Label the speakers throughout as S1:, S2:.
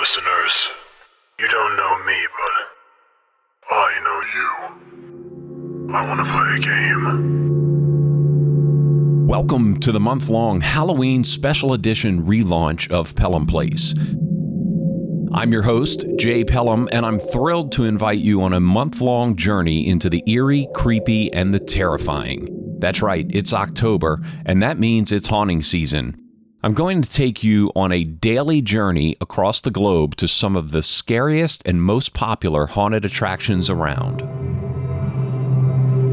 S1: listeners. You don't know me, but I know you. I want to play a game.
S2: Welcome to the month long Halloween special edition relaunch of Pelham Place. I'm your host, Jay Pelham, and I'm thrilled to invite you on a month long journey into the eerie, creepy, and the terrifying. That's right, it's October, and that means it's haunting season. I'm going to take you on a daily journey across the globe to some of the scariest and most popular haunted attractions around.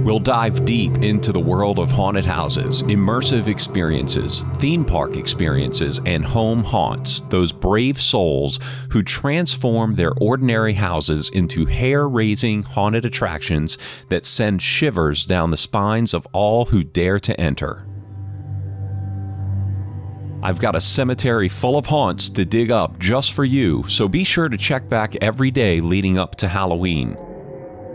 S2: We'll dive deep into the world of haunted houses, immersive experiences, theme park experiences, and home haunts, those brave souls who transform their ordinary houses into hair raising haunted attractions that send shivers down the spines of all who dare to enter. I've got a cemetery full of haunts to dig up just for you, so be sure to check back every day leading up to Halloween.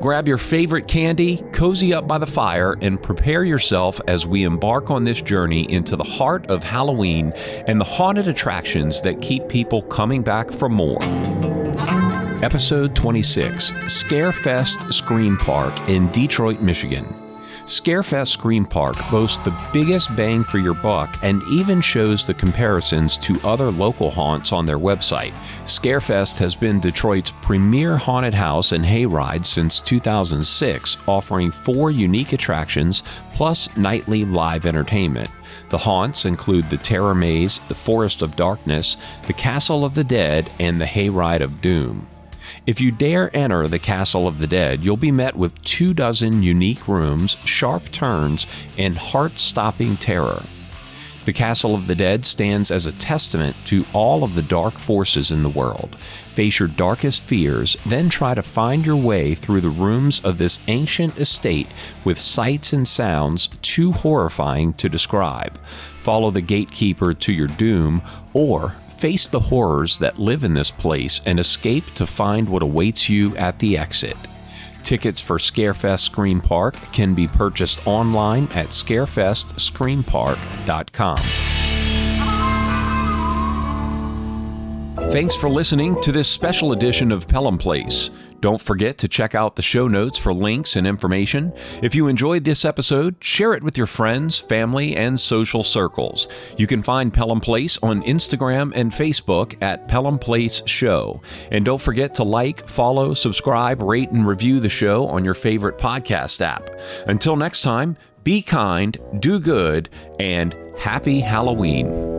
S2: Grab your favorite candy, cozy up by the fire, and prepare yourself as we embark on this journey into the heart of Halloween and the haunted attractions that keep people coming back for more. Episode 26 Scarefest Scream Park in Detroit, Michigan. Scarefest Scream Park boasts the biggest bang for your buck and even shows the comparisons to other local haunts on their website. Scarefest has been Detroit's premier haunted house and hayride since 2006, offering four unique attractions plus nightly live entertainment. The haunts include the Terror Maze, the Forest of Darkness, the Castle of the Dead, and the Hayride of Doom. If you dare enter the Castle of the Dead, you'll be met with two dozen unique rooms, sharp turns, and heart stopping terror. The Castle of the Dead stands as a testament to all of the dark forces in the world. Face your darkest fears, then try to find your way through the rooms of this ancient estate with sights and sounds too horrifying to describe. Follow the gatekeeper to your doom, or face the horrors that live in this place and escape to find what awaits you at the exit. Tickets for Scarefest Scream Park can be purchased online at scarefestscreampark.com. Thanks for listening to this special edition of Pelham Place. Don't forget to check out the show notes for links and information. If you enjoyed this episode, share it with your friends, family, and social circles. You can find Pelham Place on Instagram and Facebook at Pelham Place Show. And don't forget to like, follow, subscribe, rate, and review the show on your favorite podcast app. Until next time, be kind, do good, and happy Halloween.